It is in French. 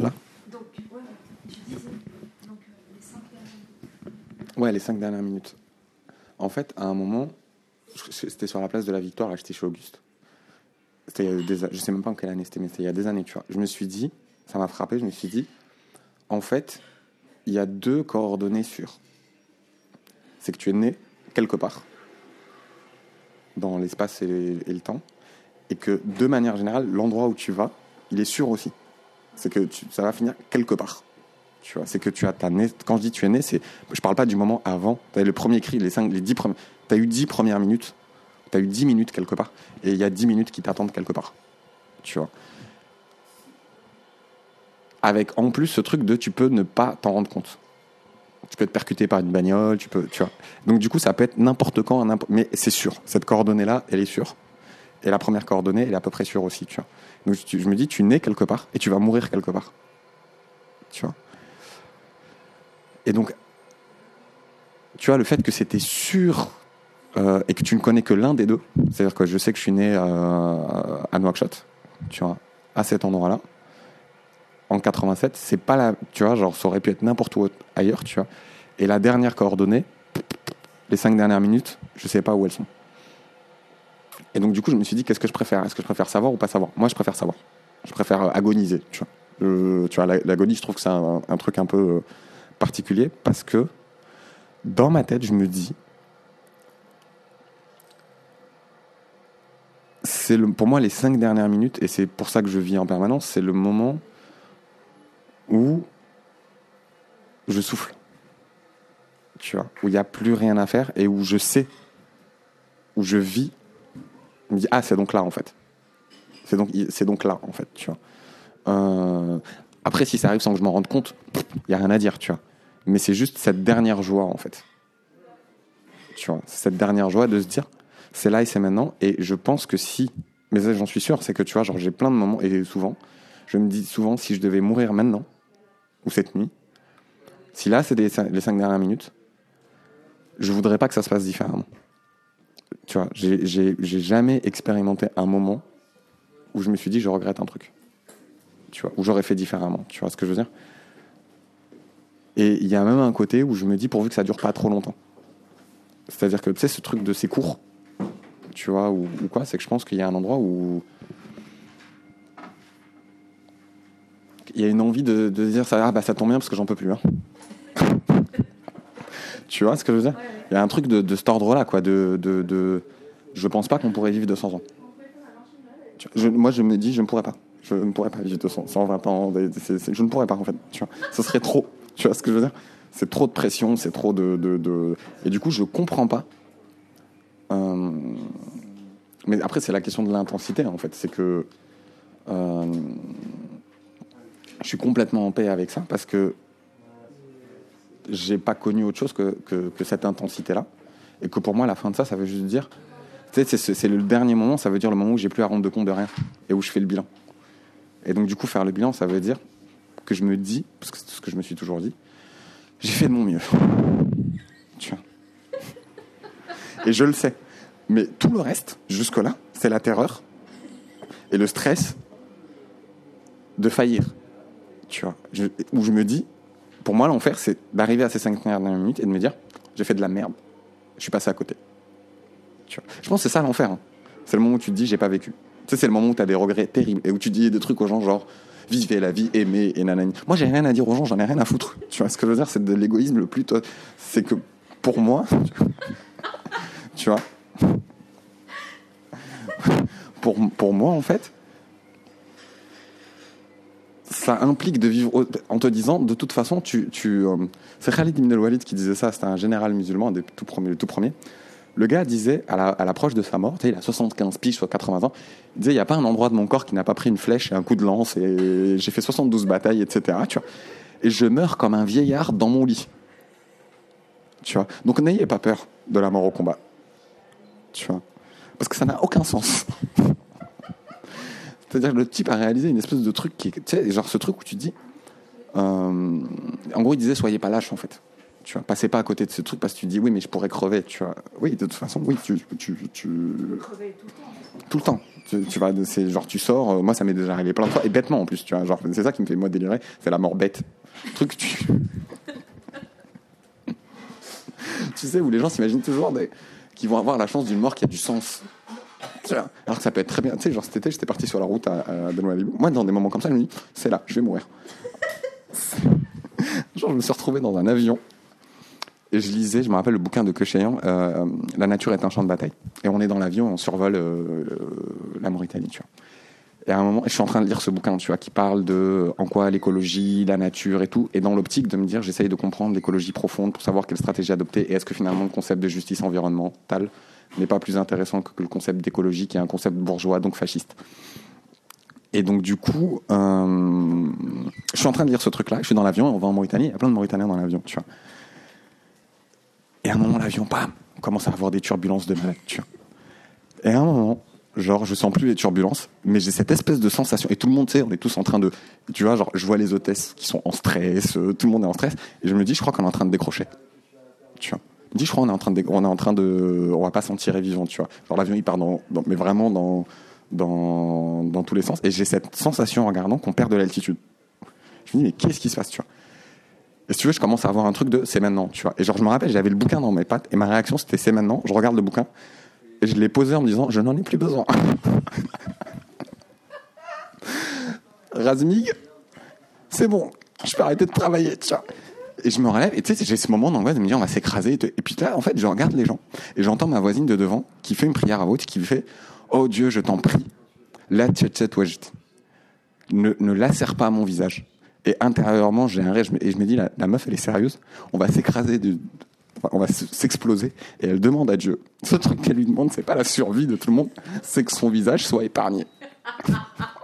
là. Donc, ouais, tu disais, donc euh, les cinq dernières minutes. Ouais, les cinq dernières minutes. En fait, à un moment, c'était sur la place de la Victoire, j'étais chez Auguste. C'était il y a des, je sais même pas en quelle année c'était, mais c'était il y a des années, tu vois. Je me suis dit, ça m'a frappé, je me suis dit, en fait, il y a deux coordonnées sûres. C'est que tu es né quelque part, dans l'espace et, et le temps, et que de manière générale, l'endroit où tu vas, il est sûr aussi. C'est que ça va finir quelque part. Tu vois, c'est que tu as ta né- quand je dis tu es né, c'est je parle pas du moment avant. Tu as le premier cri, les cinq, les dix eu dix premières minutes. Tu as eu dix minutes quelque part et il y a dix minutes qui t'attendent quelque part. Tu vois. Avec en plus ce truc de tu peux ne pas t'en rendre compte. Tu peux être percuté par une bagnole, tu peux, tu vois. Donc du coup, ça peut être n'importe quand, mais c'est sûr. Cette coordonnée-là, elle est sûre. Et la première coordonnée, elle est à peu près sûre aussi, tu vois. Donc je me dis, tu nais quelque part et tu vas mourir quelque part. Tu vois. Et donc, tu vois, le fait que c'était sûr euh, et que tu ne connais que l'un des deux, c'est-à-dire que je sais que je suis né euh, à Nouakchott, tu vois, à cet endroit-là, en 87, c'est pas la. Tu vois, genre, ça aurait pu être n'importe où ailleurs, tu vois. Et la dernière coordonnée, les cinq dernières minutes, je sais pas où elles sont. Et donc, du coup, je me suis dit, qu'est-ce que je préfère? Est-ce que je préfère savoir ou pas savoir? Moi, je préfère savoir. Je préfère euh, agoniser, tu vois. Tu vois, la- l'agonie, je trouve que c'est un, truc un peu euh, particulier parce que dans ma tête, je me dis, c'est pour moi les cinq dernières minutes, et c'est pour ça que je vis en permanence, c'est le moment où je souffle. Tu vois, où il n'y a plus rien à faire et où je sais, où je vis. Me dis, ah, c'est donc là en fait. C'est donc, c'est donc là en fait, tu vois. Euh, après, si ça arrive sans que je m'en rende compte, il n'y a rien à dire, tu vois. Mais c'est juste cette dernière joie, en fait. Tu vois, cette dernière joie de se dire, c'est là et c'est maintenant. Et je pense que si, mais j'en suis sûr, c'est que tu vois, genre, j'ai plein de moments, et souvent, je me dis souvent, si je devais mourir maintenant, ou cette nuit, si là, c'est les cinq dernières minutes, je voudrais pas que ça se passe différemment. Tu vois, j'ai- jamais expérimenté un moment où je me suis dit, je regrette un truc. Tu vois, où j'aurais fait différemment. Tu vois ce que je veux dire? Et il y a même un côté où je me dis, pourvu que ça dure pas trop longtemps. C'est-à-dire que, tu sais, ce truc de c'est court, tu vois, ou, quoi, c'est que je pense qu'il y a un endroit où. Il y a une envie de, dire, ça, ah, bah, ça tombe bien parce que j'en peux plus. hein. Tu vois ce que je veux dire Il y a un truc de, de cet ordre-là, quoi, de, de, de- Je pense pas qu'on pourrait vivre 200 ans. Je- moi, je me dis, je ne pourrais pas. Je ne pourrais pas vivre 200, 120 ans. je ne pourrais pas, en fait. Tu vois, ce serait trop. Tu vois ce que je veux dire? C'est trop de pression, c'est trop de, de, de- Et du coup, je comprends pas. Euh, Mais après, c'est la question de l'intensité, en fait. C'est que. euh, Je suis complètement en paix avec ça parce que j'ai pas connu autre chose que, que, cette intensité-là. Et que pour moi, la fin de ça, ça veut juste dire. C'est- le dernier moment, ça veut dire le moment où j'ai plus à rendre compte de rien et où je fais le bilan. Et donc, du coup, faire le bilan, ça veut dire que je me dis, parce que c'est ce que je me suis toujours dit, j'ai fait de mon mieux. Tu vois. Et je le sais. Mais tout le reste, jusque-là, c'est la terreur et le stress de faillir. Tu vois. Où je me dis, pour moi, l'enfer, c'est d'arriver à ces cinq dernières minutes et de me dire, j'ai fait de la merde. Je suis passé à côté. Je pense que c'est ça l'enfer. hein. C'est le moment où tu te dis, j'ai pas vécu. Tu c'est le moment où tu as des regrets terribles et où tu dis des trucs aux gens genre, vivez la vie, aimez et nanani. Moi, j'ai rien à dire aux gens, j'en ai rien à foutre. Tu vois ce que je veux dire? C'est de l'égoïsme le plus. C'est que pour moi, tu vois, pour, pour moi, en fait, ça implique de vivre en te disant, de toute façon, tu. euh, c'est Khalid ibn al-Walid qui disait ça, c'était un général musulman, un des tout premiers, premier. Le gars disait, à la- à l'approche de sa mort, il a 75 piges, soit 80 ans, il disait, il n'y a pas un endroit de mon corps qui n'a pas pris une flèche et un coup de lance, et j'ai fait 72 batailles, etc. Tu vois. Et je meurs comme un vieillard dans mon lit. Tu vois. Donc n'ayez pas peur de la mort au combat. Tu vois. Parce que ça n'a aucun sens. C'est-à-dire que le type a réalisé une espèce de truc qui est, tu sais, genre ce truc où tu te dis, euh, en gros, il disait soyez pas lâche en fait. Tu vois, passez pas à côté de ce truc parce que tu dis oui, mais je pourrais crever. Tu vois, oui, de toute façon, oui, tu, tu, tu... Crever tout le temps. tout le temps. Tu, tu vas, c'est genre tu sors. euh, moi, ça m'est déjà arrivé plein de fois et bêtement en plus. Tu vois, genre c'est ça qui me fait moi délirer, c'est la mort bête. Truc, tu. tu sais où les gens s'imaginent toujours des qui vont avoir la chance d'une mort qui a du sens. Alors que ça peut être très bien. Tu sais, genre cet été, j'étais parti sur la route à, à Benoît-Vibou. Moi, dans des moments comme ça, je me dis, c'est là, je vais mourir. genre, je me suis retrouvé dans un avion et je lisais, je me rappelle le bouquin de Kecheyan, euh, La nature est un champ de bataille. Et on est dans l'avion, on survole euh, la Mauritanie, tu vois. Et à un moment, je suis en train de lire ce bouquin, tu vois, qui parle de en quoi l'écologie, la nature et tout, et dans l'optique de me dire, j'essaye de comprendre l'écologie profonde pour savoir quelle stratégie adopter, et est-ce que finalement le concept de justice environnementale n'est pas plus intéressant que, le concept d'écologie, qui est un concept bourgeois, donc fasciste. Et donc du coup, euh, je suis en train de lire ce truc-là, je suis dans l'avion, on va en Mauritanie, il y a plein de Mauritaniens dans l'avion, tu vois. Et à un moment, l'avion, bam, on commence à avoir des turbulences de malade, tu vois. Et à un moment, genre, je sens plus les turbulences, mais j'ai cette espèce de sensation. Et tout le monde, tu sais, on est tous en train de. Tu vois, genre, je vois les hôtesses qui sont en stress, euh, tout le monde est en stress. Et je me dis, je crois qu'on est en train de décrocher. Tu vois. Dis, je crois qu'on est en train de. On est en train de. On va pas s'en tirer vivant, tu vois. Genre, l'avion, il part dans- mais vraiment dans, dans. dans tous les sens. Et j'ai cette sensation en regardant qu'on perd de l'altitude. Je me dis, mais qu'est-ce qui se passe, tu vois? Et si tu veux, je commence à avoir un truc de c'est maintenant, tu vois. Et genre, je me rappelle, j'avais le bouquin dans mes pattes et ma réaction c'était c'est maintenant. Je regarde le bouquin et je l'ai posé en me disant je n'en ai plus besoin. Razmig, c'est bon, je peux arrêter de travailler, tu vois. Et je me relève et tu sais, j'ai ce moment d'angoisse de me dire on va s'écraser. Et puis là, en fait, je regarde les gens et j'entends ma voisine de devant qui fait une prière à haute qui fait Oh Dieu, je t'en prie, la. Ne, ne lacère pas mon visage. Et intérieurement, j'ai un rêve et je me dis la, meuf, elle est sérieuse. On va s'écraser, on va s'exploser. Et elle demande à Dieu. Ce truc qu'elle lui demande, c'est pas la survie de tout le monde, c'est que son visage soit épargné.